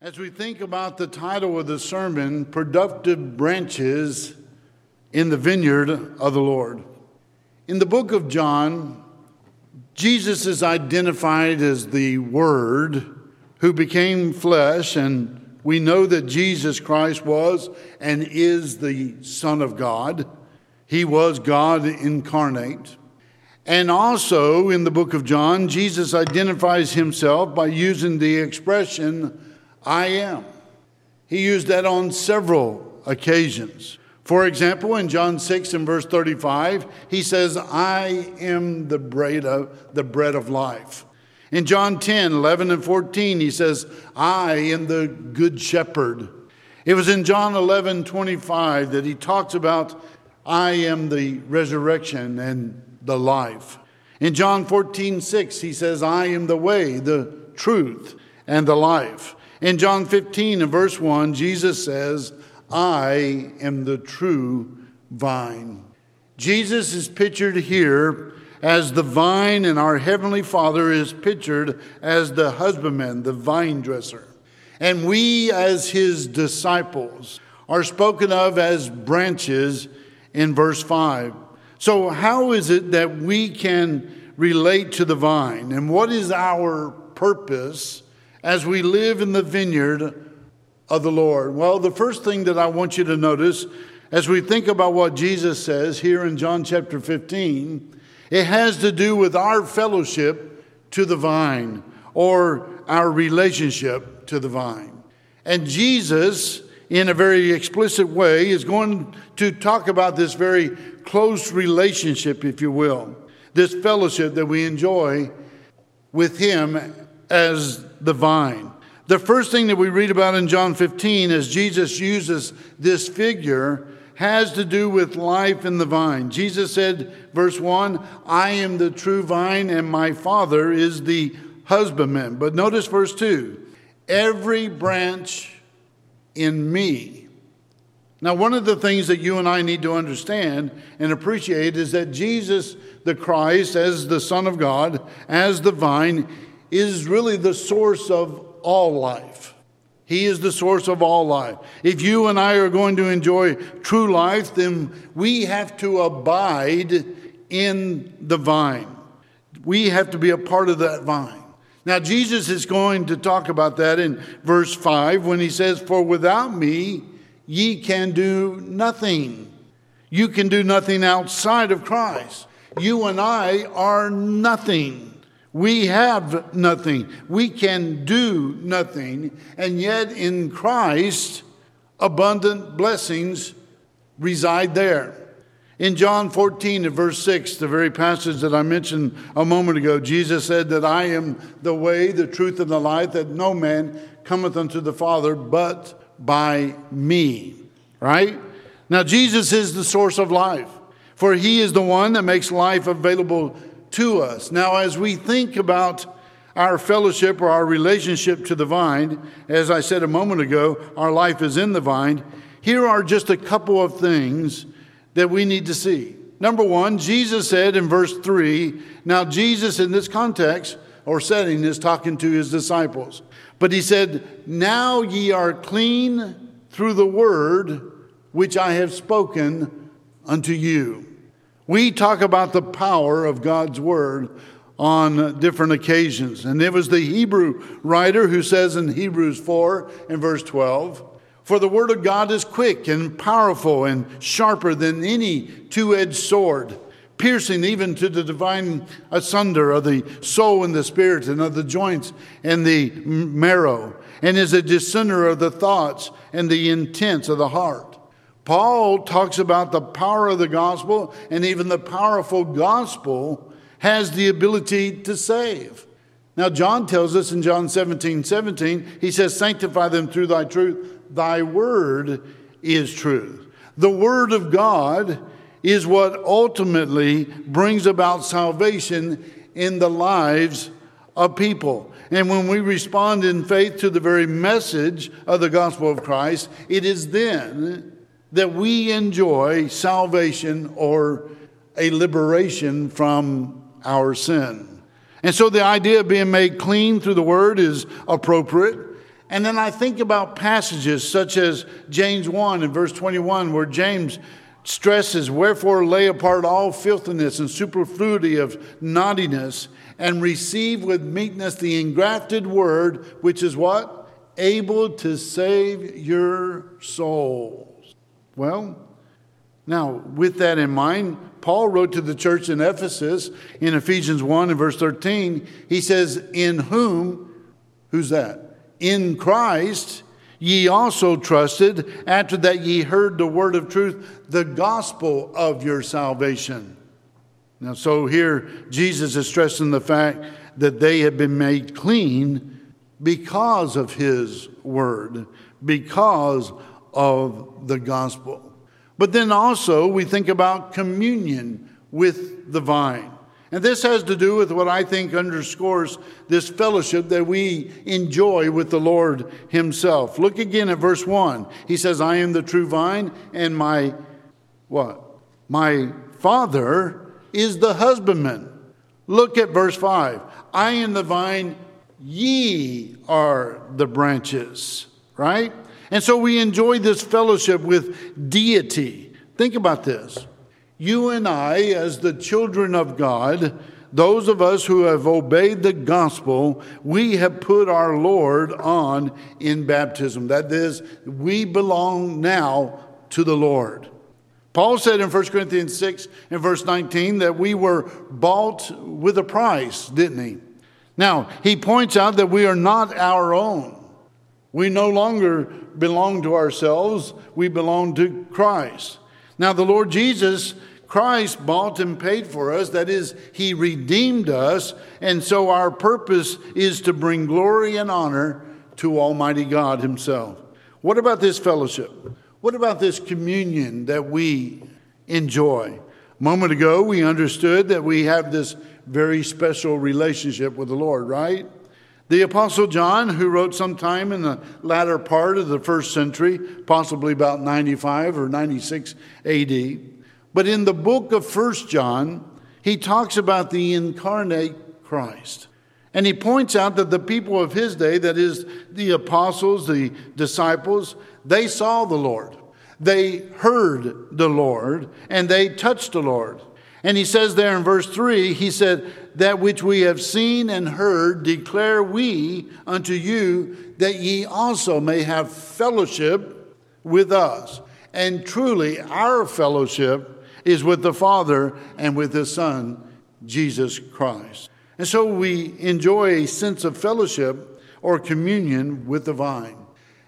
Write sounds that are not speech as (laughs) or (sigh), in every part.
As we think about the title of the sermon, Productive Branches in the Vineyard of the Lord. In the book of John, Jesus is identified as the Word who became flesh, and we know that Jesus Christ was and is the Son of God. He was God incarnate. And also in the book of John, Jesus identifies himself by using the expression, I am. He used that on several occasions. For example, in John 6 and verse 35, he says, I am the bread of, the bread of life. In John 10, 11 and 14, he says, I am the good shepherd. It was in John 11, 25 that he talks about, I am the resurrection and the life. In John 14, 6, he says, I am the way, the truth, and the life. In John 15 and verse 1, Jesus says, I am the true vine. Jesus is pictured here as the vine, and our Heavenly Father is pictured as the husbandman, the vine dresser. And we, as his disciples, are spoken of as branches in verse 5. So, how is it that we can relate to the vine? And what is our purpose as we live in the vineyard of the Lord? Well, the first thing that I want you to notice as we think about what Jesus says here in John chapter 15, it has to do with our fellowship to the vine or our relationship to the vine. And Jesus, in a very explicit way, is going to talk about this very close relationship, if you will, this fellowship that we enjoy with Him as the vine. The first thing that we read about in John 15 as Jesus uses this figure has to do with life in the vine. Jesus said, verse 1, I am the true vine and my Father is the husbandman. But notice verse 2 every branch in me now, one of the things that you and I need to understand and appreciate is that Jesus, the Christ, as the Son of God, as the vine, is really the source of all life. He is the source of all life. If you and I are going to enjoy true life, then we have to abide in the vine. We have to be a part of that vine. Now, Jesus is going to talk about that in verse 5 when he says, For without me, ye can do nothing. You can do nothing outside of Christ. You and I are nothing. We have nothing. We can do nothing. And yet in Christ, abundant blessings reside there. In John 14 and verse 6, the very passage that I mentioned a moment ago, Jesus said that I am the way, the truth, and the life, that no man cometh unto the Father but by me. Right? Now, Jesus is the source of life, for he is the one that makes life available to us. Now, as we think about our fellowship or our relationship to the vine, as I said a moment ago, our life is in the vine. Here are just a couple of things that we need to see. Number one, Jesus said in verse 3, now Jesus in this context or setting is talking to his disciples. But he said, Now ye are clean through the word which I have spoken unto you. We talk about the power of God's word on different occasions. And it was the Hebrew writer who says in Hebrews 4 and verse 12, For the word of God is quick and powerful and sharper than any two edged sword piercing even to the divine asunder of the soul and the spirit and of the joints and the marrow, and is a discerner of the thoughts and the intents of the heart. Paul talks about the power of the gospel, and even the powerful gospel has the ability to save. Now, John tells us in John 17 17, he says, Sanctify them through thy truth. Thy word is truth. The word of God is what ultimately brings about salvation in the lives of people. And when we respond in faith to the very message of the gospel of Christ, it is then that we enjoy salvation or a liberation from our sin. And so the idea of being made clean through the word is appropriate. And then I think about passages such as James 1 and verse 21, where James stresses, Wherefore lay apart all filthiness and superfluity of naughtiness, and receive with meekness the engrafted word, which is what? Able to save your souls. Well, now, with that in mind, Paul wrote to the church in Ephesus in Ephesians 1 and verse 13, he says, In whom, who's that? In Christ ye also trusted, after that ye heard the word of truth, the gospel of your salvation. Now, so here Jesus is stressing the fact that they have been made clean because of his word, because of the gospel. But then also we think about communion with the vine. And this has to do with what I think underscores this fellowship that we enjoy with the Lord Himself. Look again at verse 1. He says, I am the true vine, and my what? My Father is the husbandman. Look at verse 5. I am the vine, ye are the branches, right? And so we enjoy this fellowship with deity. Think about this. You and I, as the children of God, those of us who have obeyed the gospel, we have put our Lord on in baptism. That is, we belong now to the Lord. Paul said in 1 Corinthians 6 and verse 19 that we were bought with a price, didn't he? Now, he points out that we are not our own. We no longer belong to ourselves, we belong to Christ. Now, the Lord Jesus, Christ bought and paid for us. That is, He redeemed us. And so our purpose is to bring glory and honor to Almighty God Himself. What about this fellowship? What about this communion that we enjoy? A moment ago, we understood that we have this very special relationship with the Lord, right? The Apostle John, who wrote sometime in the latter part of the first century, possibly about 95 or 96 AD, but in the book of First John, he talks about the incarnate Christ. And he points out that the people of his day, that is, the apostles, the disciples, they saw the Lord. They heard the Lord, and they touched the Lord. And he says there in verse 3, he said, That which we have seen and heard declare we unto you, that ye also may have fellowship with us. And truly, our fellowship is with the Father and with His Son, Jesus Christ. And so we enjoy a sense of fellowship or communion with the vine.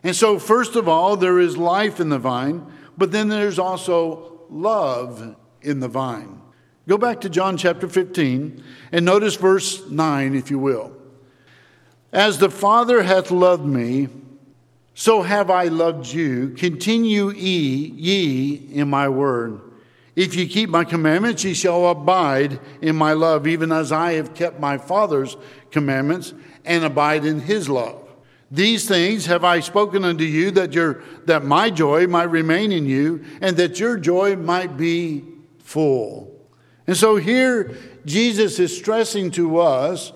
And so, first of all, there is life in the vine, but then there's also love in the vine. Go back to John chapter 15 and notice verse 9, if you will. As the Father hath loved me, so have I loved you. Continue ye, ye in my word. If ye keep my commandments, ye shall abide in my love, even as I have kept my Father's commandments and abide in his love. These things have I spoken unto you that your that my joy might remain in you, and that your joy might be full. And so here, Jesus is stressing to us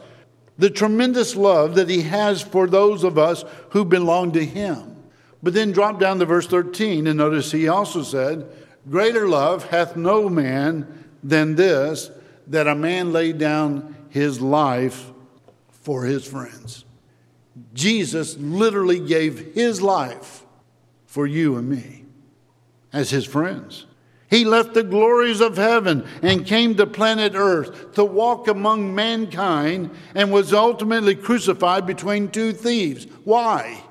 the tremendous love that he has for those of us who belong to him. But then drop down to verse 13 and notice he also said, Greater love hath no man than this, that a man lay down his life for his friends. Jesus literally gave his life for you and me as his friends. He left the glories of heaven and came to planet Earth to walk among mankind and was ultimately crucified between two thieves. Why?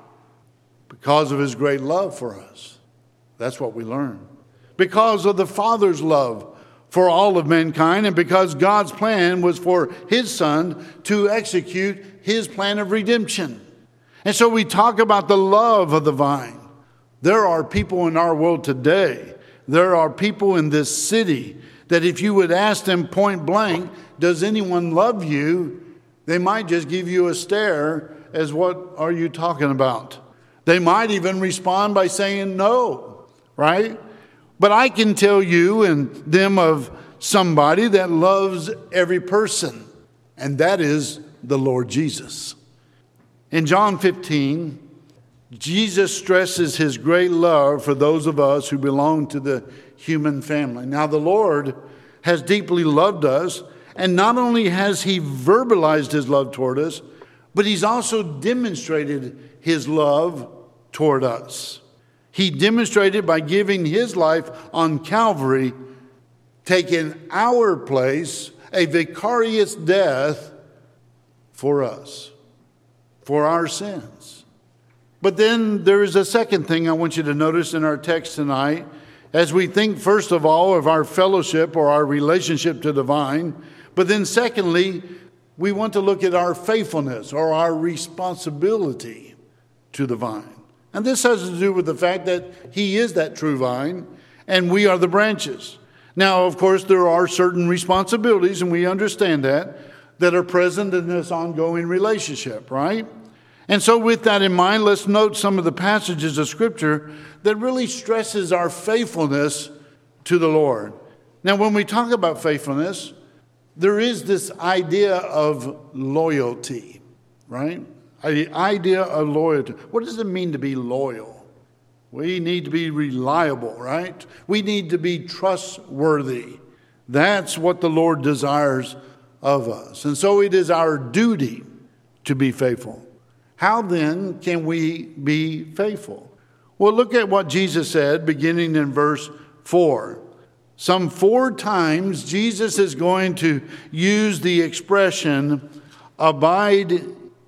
Because of his great love for us. That's what we learn. Because of the Father's love for all of mankind, and because God's plan was for his Son to execute his plan of redemption. And so we talk about the love of the vine. There are people in our world today there are people in this city that if you would ask them point blank, Does anyone love you? they might just give you a stare as what are you talking about? They might even respond by saying no, right? But I can tell you and them of somebody that loves every person, and that is the Lord Jesus. In John 15 Jesus stresses his great love for those of us who belong to the human family. Now, the Lord has deeply loved us, and not only has he verbalized his love toward us, but he's also demonstrated his love toward us. He demonstrated by giving his life on Calvary, taking our place, a vicarious death for us, for our sins. But then there is a second thing I want you to notice in our text tonight. As we think, first of all, of our fellowship or our relationship to the vine, but then secondly, we want to look at our faithfulness or our responsibility to the vine. And this has to do with the fact that He is that true vine and we are the branches. Now, of course, there are certain responsibilities, and we understand that, that are present in this ongoing relationship, right? And so, with that in mind, let's note some of the passages of Scripture that really stresses our faithfulness to the Lord. Now, when we talk about faithfulness, there is this idea of loyalty, right? The idea of loyalty. What does it mean to be loyal? We need to be reliable, right? We need to be trustworthy. That's what the Lord desires of us. And so it is our duty to be faithful. How then can we be faithful? Well, look at what Jesus said beginning in verse 4. Some four times, Jesus is going to use the expression, abide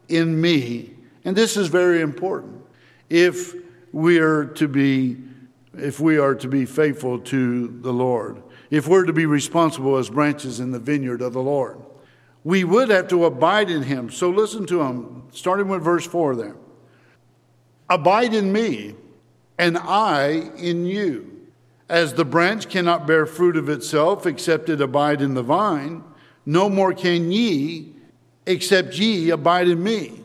in me. And this is very important. If we are to be if we are to be faithful to the Lord, if we're to be responsible as branches in the vineyard of the Lord, we would have to abide in him. So listen to him, starting with verse 4 there. Abide in me, and I in you. As the branch cannot bear fruit of itself except it abide in the vine, no more can ye except ye abide in me.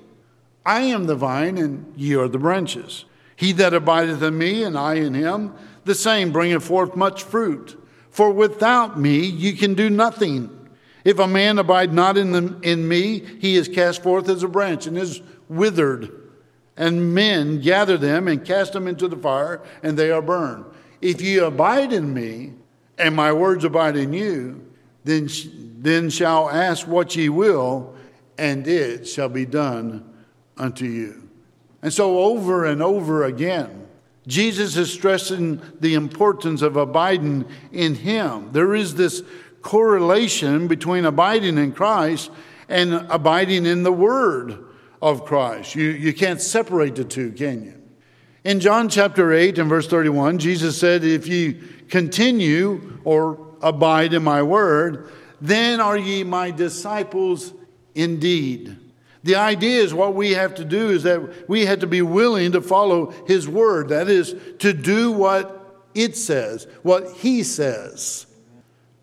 I am the vine, and ye are the branches. He that abideth in me, and I in him, the same bringeth forth much fruit. For without me ye can do nothing. If a man abide not in, the, in me, he is cast forth as a branch and is withered. And men gather them and cast them into the fire, and they are burned. If ye abide in me, and my words abide in you, then, then shall ask what ye will, and it shall be done unto you. And so, over and over again, Jesus is stressing the importance of abiding in Him. There is this correlation between abiding in Christ and abiding in the Word of Christ. You, you can't separate the two, can you? In John chapter 8 and verse 31, Jesus said, If ye continue or abide in my word, then are ye my disciples indeed. The idea is what we have to do is that we have to be willing to follow his word. That is, to do what it says, what he says.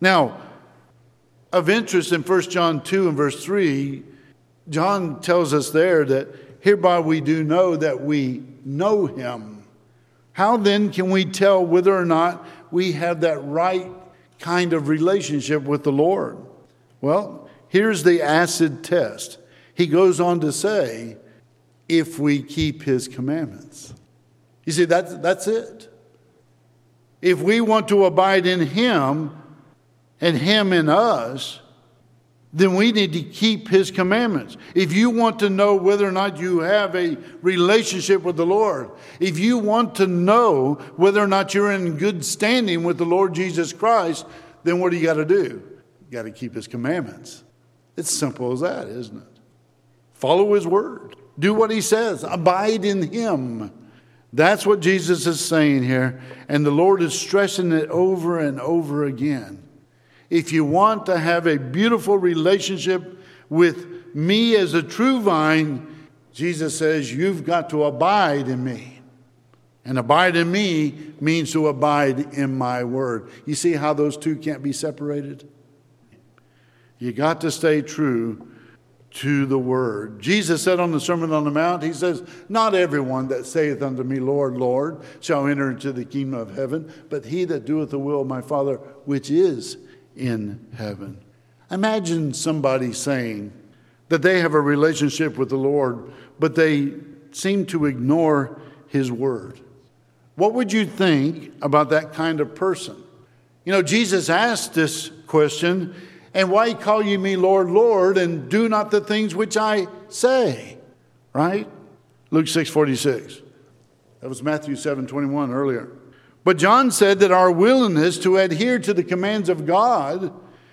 Now, of interest in 1 John 2 and verse 3, John tells us there that hereby we do know that we know him. How then can we tell whether or not we have that right kind of relationship with the Lord? Well, here's the acid test. He goes on to say, if we keep his commandments. You see, that's, that's it. If we want to abide in him and him in us, then we need to keep his commandments. If you want to know whether or not you have a relationship with the Lord, if you want to know whether or not you're in good standing with the Lord Jesus Christ, then what do you got to do? You got to keep his commandments. It's simple as that, isn't it? Follow his word. Do what he says. Abide in him. That's what Jesus is saying here. And the Lord is stressing it over and over again. If you want to have a beautiful relationship with me as a true vine, Jesus says, You've got to abide in me. And abide in me means to abide in my word. You see how those two can't be separated? You got to stay true to the word. Jesus said on the Sermon on the Mount, He says, Not everyone that saith unto me, Lord, Lord, shall enter into the kingdom of heaven, but he that doeth the will of my Father which is in heaven. Imagine somebody saying that they have a relationship with the Lord, but they seem to ignore his word. What would you think about that kind of person? You know, Jesus asked this question, and why call you me Lord, Lord, and do not the things which I say? Right? Luke 6 46. That was Matthew 7 21 earlier. But John said that our willingness to adhere to the commands of God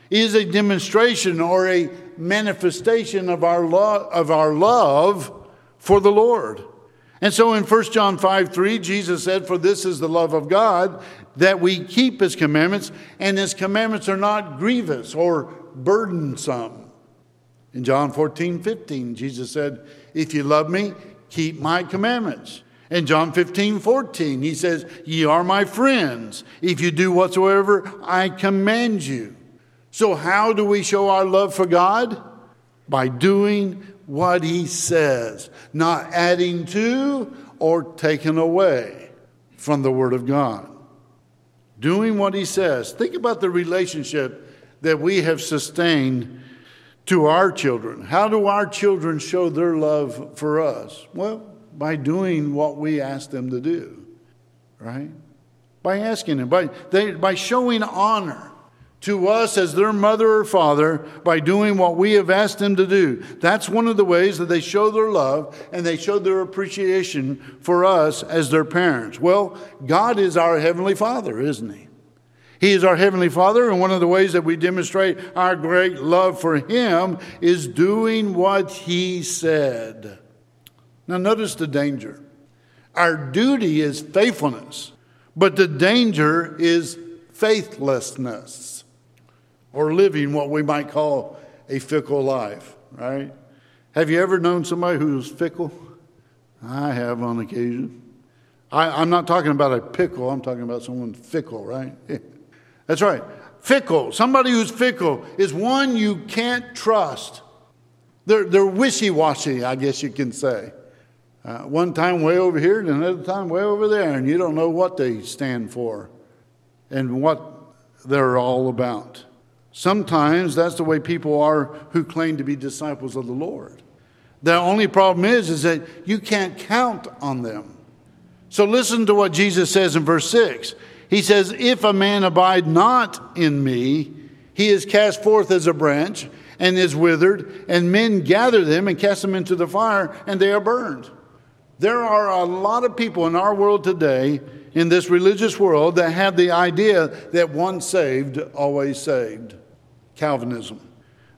is a demonstration or a manifestation of our, lo- of our love for the Lord. And so in 1 John 5 3, Jesus said, For this is the love of God, that we keep his commandments, and his commandments are not grievous or burdensome. In John 14 15, Jesus said, If you love me, keep my commandments. In John 15 14, he says, Ye are my friends, if you do whatsoever I command you. So, how do we show our love for God? By doing what he says, not adding to or taking away from the Word of God. Doing what he says. Think about the relationship that we have sustained to our children. How do our children show their love for us? Well, by doing what we ask them to do, right? By asking them, by, they, by showing honor to us as their mother or father by doing what we have asked them to do. That's one of the ways that they show their love and they show their appreciation for us as their parents. Well, God is our Heavenly Father, isn't He? He is our Heavenly Father, and one of the ways that we demonstrate our great love for Him is doing what He said. Now, notice the danger. Our duty is faithfulness, but the danger is faithlessness or living what we might call a fickle life, right? Have you ever known somebody who's fickle? I have on occasion. I, am not talking about a pickle, I'm talking about someone fickle, right? (laughs) That's right. Fickle. Somebody who's fickle is one you can't trust. They're, they're wishy washy, I guess you can say. Uh, one time way over here, and another time way over there, and you don't know what they stand for and what they're all about. Sometimes that's the way people are who claim to be disciples of the Lord. The only problem is, is that you can't count on them. So listen to what Jesus says in verse 6. He says, If a man abide not in me, he is cast forth as a branch and is withered, and men gather them and cast them into the fire, and they are burned. There are a lot of people in our world today, in this religious world, that have the idea that once saved, always saved. Calvinism.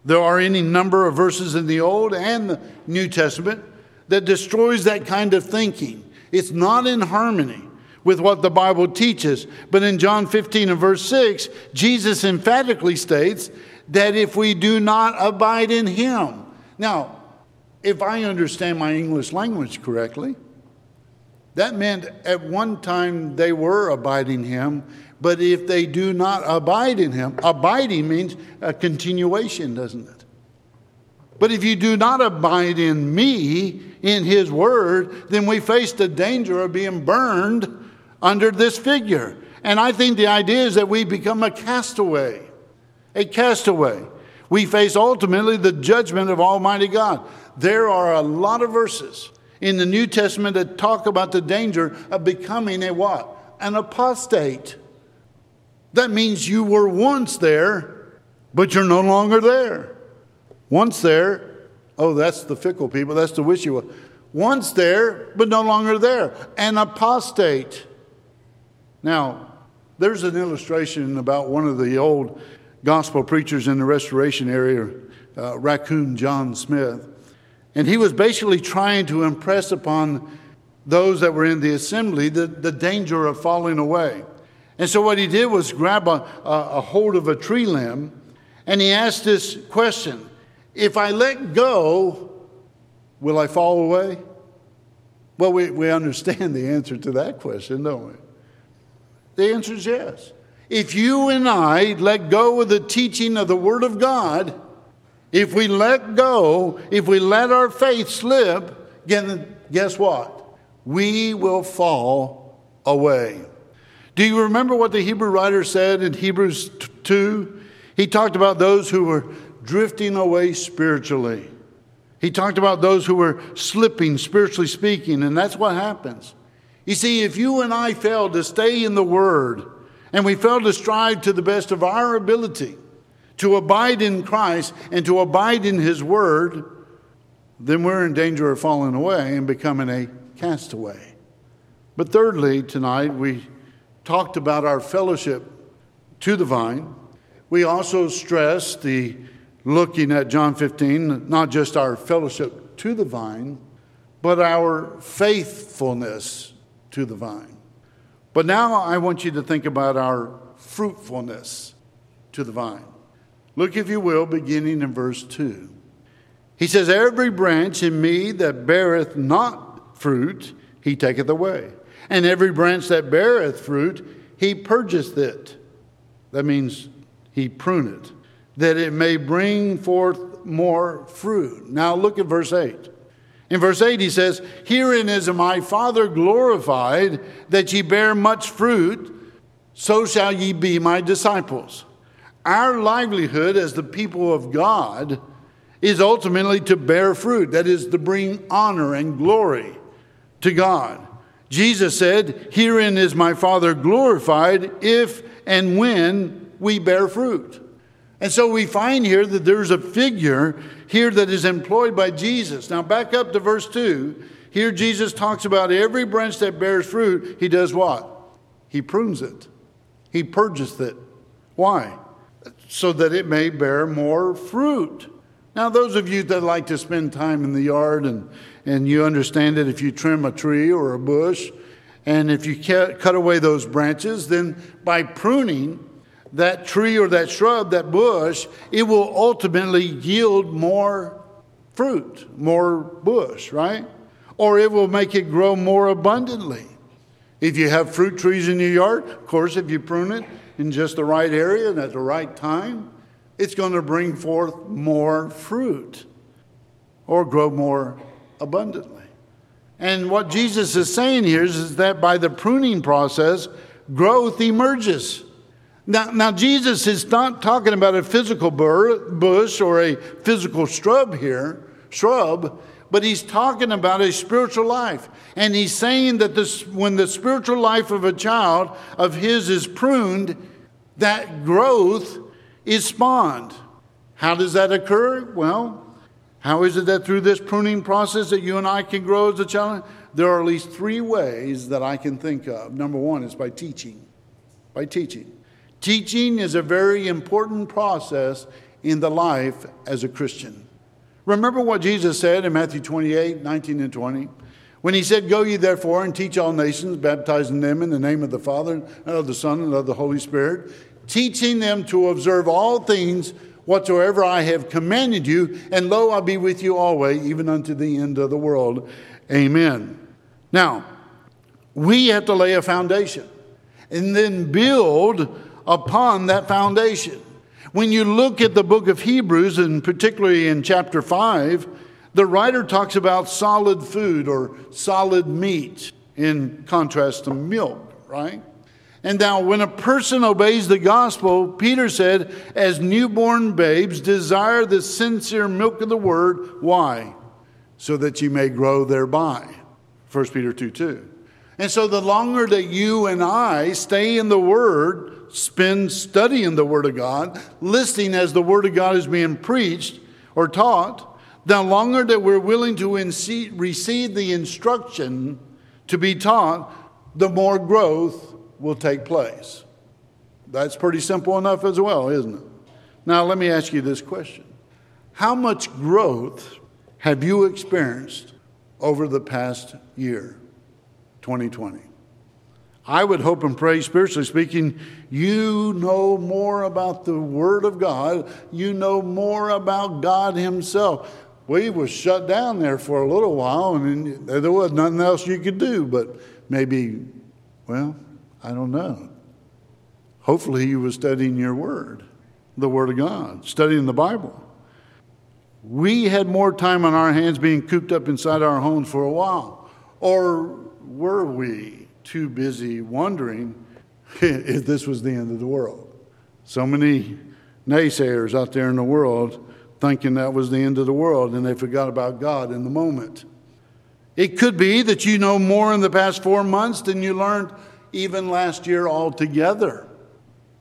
There are any number of verses in the Old and the New Testament that destroys that kind of thinking. It's not in harmony with what the Bible teaches. But in John 15 and verse 6, Jesus emphatically states that if we do not abide in Him. Now, if I understand my English language correctly, that meant at one time they were abiding Him, but if they do not abide in him, abiding means a continuation, doesn't it? But if you do not abide in me, in his word, then we face the danger of being burned under this figure. And I think the idea is that we become a castaway. A castaway. We face ultimately the judgment of Almighty God. There are a lot of verses in the New Testament that talk about the danger of becoming a what? An apostate. That means you were once there, but you're no longer there. Once there, oh, that's the fickle people, that's the wishy washy. Once there, but no longer there. An apostate. Now, there's an illustration about one of the old gospel preachers in the restoration area, uh, Raccoon John Smith. And he was basically trying to impress upon those that were in the assembly the, the danger of falling away. And so what he did was grab a, a, a hold of a tree limb and he asked this question If I let go, will I fall away? Well, we, we understand the answer to that question, don't we? The answer is yes. If you and I let go of the teaching of the Word of God, if we let go, if we let our faith slip, guess what? We will fall away. Do you remember what the Hebrew writer said in Hebrews 2? He talked about those who were drifting away spiritually. He talked about those who were slipping, spiritually speaking, and that's what happens. You see, if you and I fail to stay in the Word and we fail to strive to the best of our ability to abide in Christ and to abide in His Word, then we're in danger of falling away and becoming a castaway. But thirdly, tonight we talked about our fellowship to the vine. We also stressed the looking at John 15, not just our fellowship to the vine, but our faithfulness to the vine. But now I want you to think about our fruitfulness to the vine. Look, if you will, beginning in verse 2. He says, Every branch in me that beareth not fruit, he taketh away. And every branch that beareth fruit, he purgeth it. That means he pruneth, that it may bring forth more fruit. Now look at verse 8. In verse 8, he says, Herein is my Father glorified, that ye bear much fruit, so shall ye be my disciples. Our livelihood as the people of God is ultimately to bear fruit, that is, to bring honor and glory to God. Jesus said, Herein is my Father glorified, if and when we bear fruit. And so we find here that there's a figure here that is employed by Jesus. Now, back up to verse 2. Here, Jesus talks about every branch that bears fruit, he does what? He prunes it, he purges it. Why? So that it may bear more fruit. Now, those of you that like to spend time in the yard and, and you understand that if you trim a tree or a bush, and if you cut away those branches, then by pruning that tree or that shrub, that bush, it will ultimately yield more fruit, more bush, right? Or it will make it grow more abundantly. If you have fruit trees in your yard, of course, if you prune it in just the right area and at the right time, it's going to bring forth more fruit or grow more abundantly. And what Jesus is saying here is, is that by the pruning process, growth emerges. Now, now, Jesus is not talking about a physical bush or a physical shrub here, shrub, but he's talking about a spiritual life. And he's saying that this, when the spiritual life of a child of his is pruned, that growth is spawned. How does that occur? Well, how is it that through this pruning process that you and I can grow as a child? There are at least three ways that I can think of. Number one is by teaching. By teaching. Teaching is a very important process in the life as a Christian. Remember what Jesus said in Matthew 28 19 and 20? When he said, Go ye therefore and teach all nations, baptizing them in the name of the Father, and of the Son, and of the Holy Spirit, teaching them to observe all things whatsoever I have commanded you, and lo, I'll be with you always, even unto the end of the world. Amen. Now, we have to lay a foundation and then build upon that foundation. When you look at the book of Hebrews, and particularly in chapter 5, the writer talks about solid food or solid meat in contrast to milk, right? And now, when a person obeys the gospel, Peter said, as newborn babes, desire the sincere milk of the word. Why? So that you may grow thereby. 1 Peter 2 2. And so, the longer that you and I stay in the word, spend studying the word of God, listening as the word of God is being preached or taught, the longer that we're willing to receive the instruction to be taught, the more growth will take place. That's pretty simple enough as well, isn't it? Now, let me ask you this question How much growth have you experienced over the past year, 2020? I would hope and pray, spiritually speaking, you know more about the Word of God. You know more about God Himself. We was shut down there for a little while, and there was nothing else you could do. But maybe, well, I don't know. Hopefully, you was studying your word, the word of God, studying the Bible. We had more time on our hands being cooped up inside our homes for a while. Or were we too busy wondering (laughs) if this was the end of the world? So many naysayers out there in the world thinking that was the end of the world and they forgot about God in the moment. It could be that you know more in the past four months than you learned even last year altogether.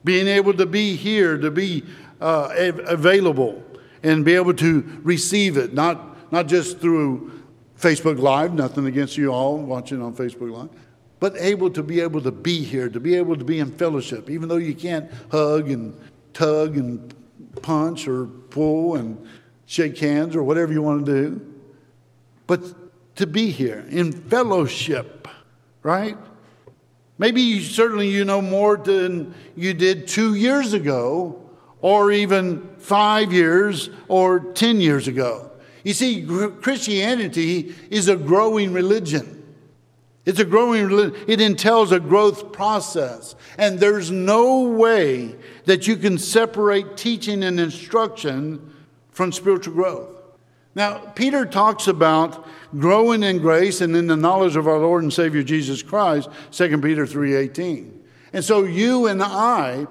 Being able to be here, to be uh, available, and be able to receive it, not, not just through Facebook Live, nothing against you all watching on Facebook Live, but able to be able to be here, to be able to be in fellowship, even though you can't hug and tug and punch or pull and shake hands or whatever you want to do. But to be here in fellowship, right? Maybe you, certainly you know more than you did two years ago, or even five years or 10 years ago. You see, Christianity is a growing religion. It's a growing religion. It entails a growth process. And there's no way that you can separate teaching and instruction from spiritual growth. Now, Peter talks about growing in grace and in the knowledge of our Lord and Savior Jesus Christ, 2 Peter 3:18. And so you and I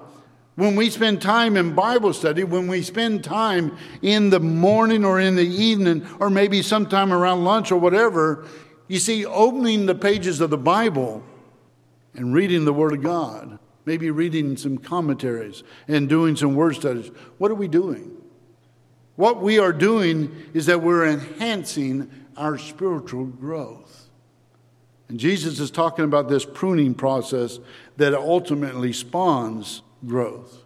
when we spend time in Bible study, when we spend time in the morning or in the evening or maybe sometime around lunch or whatever, you see opening the pages of the Bible and reading the word of God, maybe reading some commentaries and doing some word studies. What are we doing? What we are doing is that we're enhancing our spiritual growth. And Jesus is talking about this pruning process that ultimately spawns growth.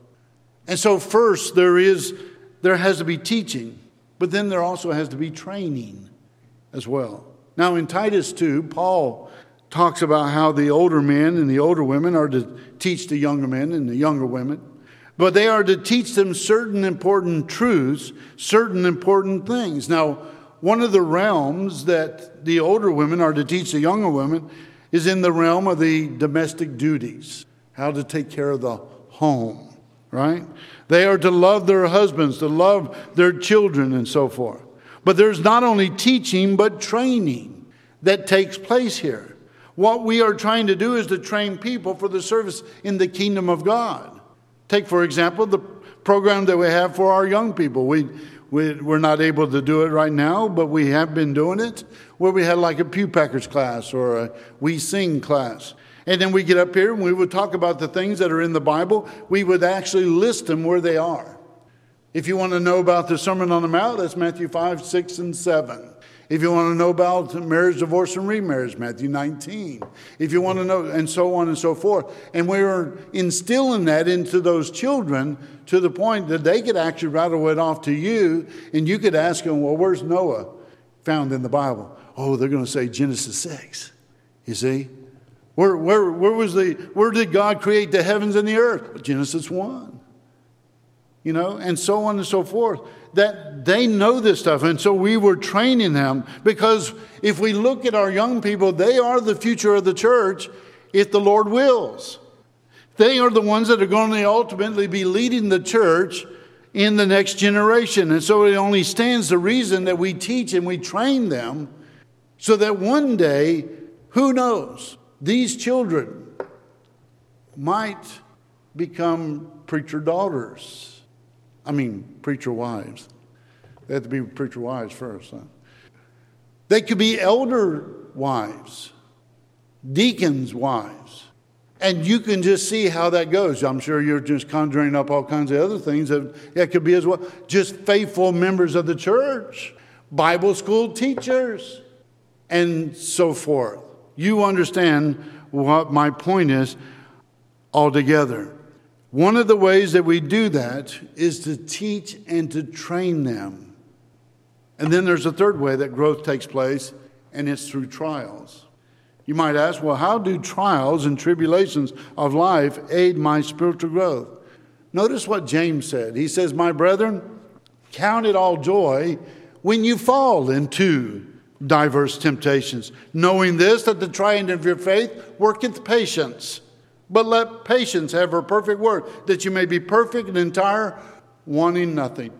And so first there is there has to be teaching, but then there also has to be training as well. Now in Titus 2, Paul talks about how the older men and the older women are to teach the younger men and the younger women. But they are to teach them certain important truths, certain important things. Now, one of the realms that the older women are to teach the younger women is in the realm of the domestic duties, how to take care of the home, right? They are to love their husbands, to love their children, and so forth. But there's not only teaching, but training that takes place here. What we are trying to do is to train people for the service in the kingdom of God. Take, for example, the program that we have for our young people. We, we, we're not able to do it right now, but we have been doing it where we had like a Pew Packers class or a We Sing class. And then we get up here and we would talk about the things that are in the Bible. We would actually list them where they are. If you want to know about the Sermon on the Mount, that's Matthew 5, 6, and 7. If you want to know about marriage, divorce, and remarriage, Matthew 19. If you want to know, and so on and so forth. And we're instilling that into those children to the point that they could actually rattle it off to you, and you could ask them, Well, where's Noah found in the Bible? Oh, they're going to say Genesis 6. You see? Where, where, where, was the, where did God create the heavens and the earth? Genesis 1. You know, and so on and so forth that they know this stuff. And so we were training them because if we look at our young people, they are the future of the church if the Lord wills. They are the ones that are going to ultimately be leading the church in the next generation. And so it only stands to reason that we teach and we train them so that one day, who knows, these children might become preacher daughters I mean, preacher wives. They have to be preacher wives first. Huh? They could be elder wives, deacons' wives. And you can just see how that goes. I'm sure you're just conjuring up all kinds of other things that, that could be as well. Just faithful members of the church, Bible school teachers, and so forth. You understand what my point is altogether. One of the ways that we do that is to teach and to train them. And then there's a third way that growth takes place, and it's through trials. You might ask, well, how do trials and tribulations of life aid my spiritual growth? Notice what James said. He says, My brethren, count it all joy when you fall into diverse temptations, knowing this, that the trying of your faith worketh patience. But let patience have her perfect work, that you may be perfect and entire, wanting nothing.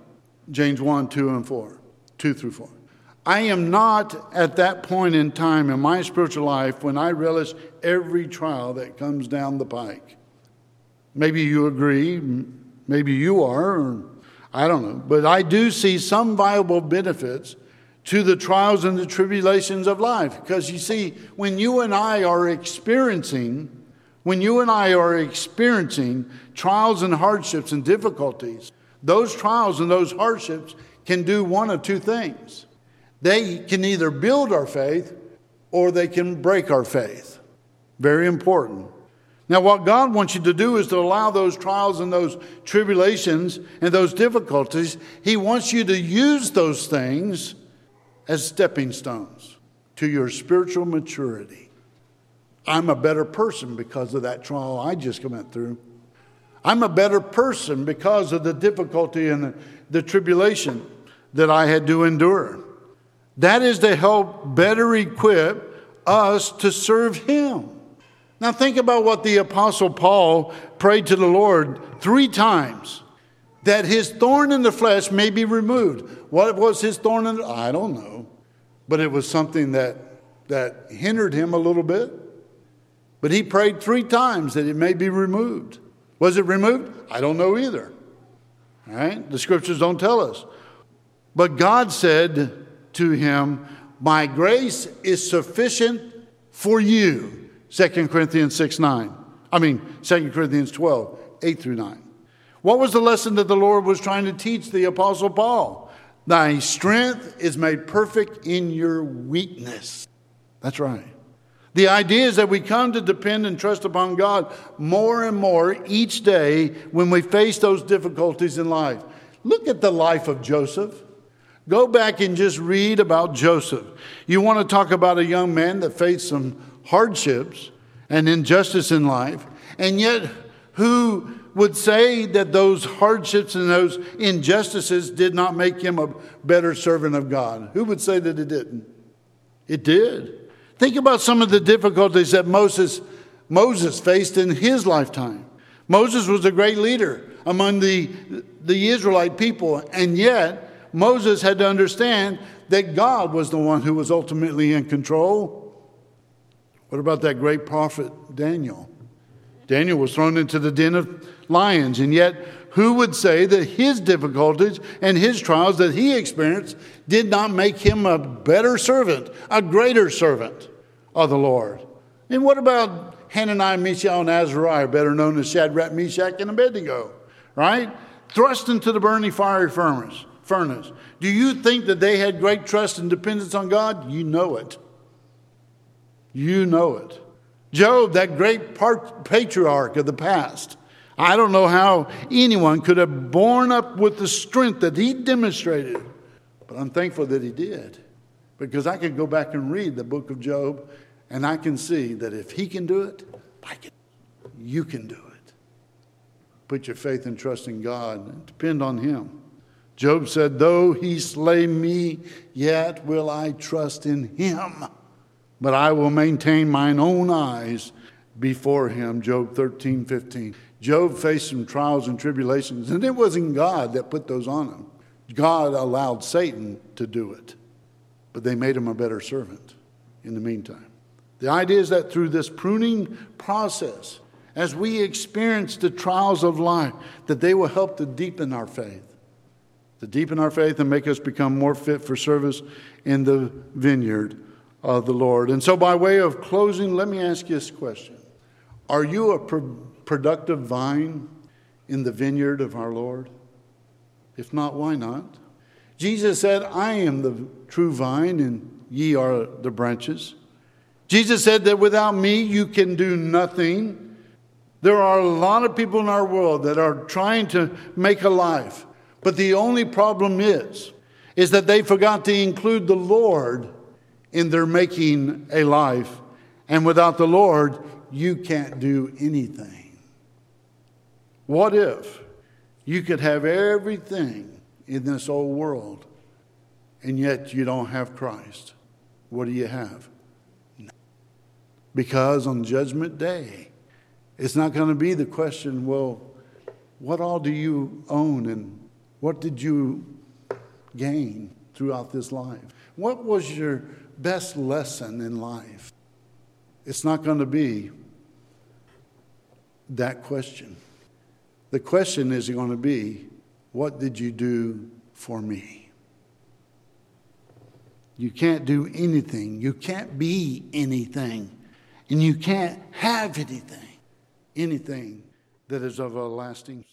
James 1, 2, and 4. 2 through 4. I am not at that point in time in my spiritual life when I relish every trial that comes down the pike. Maybe you agree, maybe you are, I don't know. But I do see some viable benefits to the trials and the tribulations of life. Because you see, when you and I are experiencing, when you and I are experiencing trials and hardships and difficulties, those trials and those hardships can do one of two things. They can either build our faith or they can break our faith. Very important. Now, what God wants you to do is to allow those trials and those tribulations and those difficulties, He wants you to use those things as stepping stones to your spiritual maturity. I'm a better person because of that trial I just went through. I'm a better person because of the difficulty and the, the tribulation that I had to endure. That is to help better equip us to serve Him. Now, think about what the Apostle Paul prayed to the Lord three times that his thorn in the flesh may be removed. What was his thorn in the I don't know. But it was something that, that hindered him a little bit. But he prayed three times that it may be removed. Was it removed? I don't know either. All right? The scriptures don't tell us. But God said to him, My grace is sufficient for you 2 Corinthians 6 9. I mean, 2 Corinthians 12, 8 through 9. What was the lesson that the Lord was trying to teach the Apostle Paul? Thy strength is made perfect in your weakness. That's right. The idea is that we come to depend and trust upon God more and more each day when we face those difficulties in life. Look at the life of Joseph. Go back and just read about Joseph. You want to talk about a young man that faced some hardships and injustice in life, and yet who would say that those hardships and those injustices did not make him a better servant of God? Who would say that it didn't? It did. Think about some of the difficulties that Moses, Moses faced in his lifetime. Moses was a great leader among the, the Israelite people, and yet Moses had to understand that God was the one who was ultimately in control. What about that great prophet Daniel? Daniel was thrown into the den of lions, and yet who would say that his difficulties and his trials that he experienced did not make him a better servant, a greater servant of the Lord? And what about Hananiah, Mishael, and Azariah, better known as Shadrach, Meshach, and Abednego, right? Thrust into the burning fiery furnace. Furnace. Do you think that they had great trust and dependence on God? You know it. You know it. Job, that great patriarch of the past, I don't know how anyone could have borne up with the strength that he demonstrated, but I'm thankful that he did. Because I could go back and read the book of Job, and I can see that if he can do it, I can, you can do it. Put your faith and trust in God and depend on him. Job said, Though he slay me, yet will I trust in him but I will maintain mine own eyes before him. Job 13, 15. Job faced some trials and tribulations, and it wasn't God that put those on him. God allowed Satan to do it, but they made him a better servant in the meantime. The idea is that through this pruning process, as we experience the trials of life, that they will help to deepen our faith, to deepen our faith and make us become more fit for service in the vineyard of the Lord. And so, by way of closing, let me ask you this question Are you a pro- productive vine in the vineyard of our Lord? If not, why not? Jesus said, I am the true vine, and ye are the branches. Jesus said that without me, you can do nothing. There are a lot of people in our world that are trying to make a life, but the only problem is, is that they forgot to include the Lord in their making a life. And without the Lord, you can't do anything. What if you could have everything in this old world and yet you don't have Christ? What do you have? Because on Judgment Day, it's not going to be the question, well, what all do you own and what did you gain throughout this life? What was your best lesson in life? It's not going to be that question. The question is going to be, What did you do for me? You can't do anything. You can't be anything. And you can't have anything, anything that is of a lasting